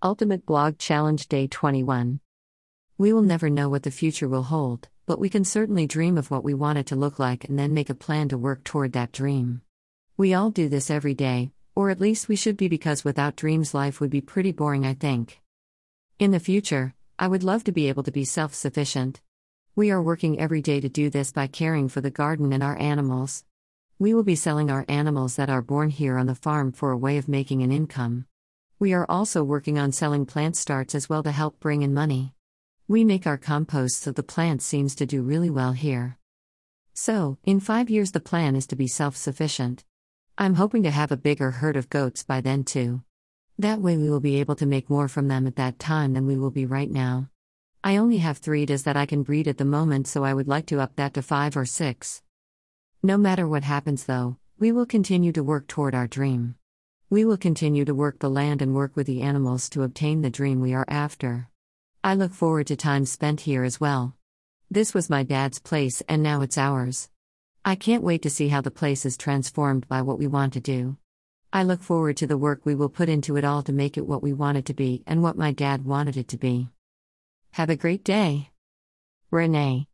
Ultimate Blog Challenge Day 21. We will never know what the future will hold, but we can certainly dream of what we want it to look like and then make a plan to work toward that dream. We all do this every day, or at least we should be because without dreams, life would be pretty boring, I think. In the future, I would love to be able to be self sufficient. We are working every day to do this by caring for the garden and our animals. We will be selling our animals that are born here on the farm for a way of making an income. We are also working on selling plant starts as well to help bring in money. We make our compost so the plant seems to do really well here. So, in five years, the plan is to be self sufficient. I'm hoping to have a bigger herd of goats by then, too. That way, we will be able to make more from them at that time than we will be right now. I only have three does that I can breed at the moment, so I would like to up that to five or six. No matter what happens, though, we will continue to work toward our dream. We will continue to work the land and work with the animals to obtain the dream we are after. I look forward to time spent here as well. This was my dad's place and now it's ours. I can't wait to see how the place is transformed by what we want to do. I look forward to the work we will put into it all to make it what we want it to be and what my dad wanted it to be. Have a great day. Renee.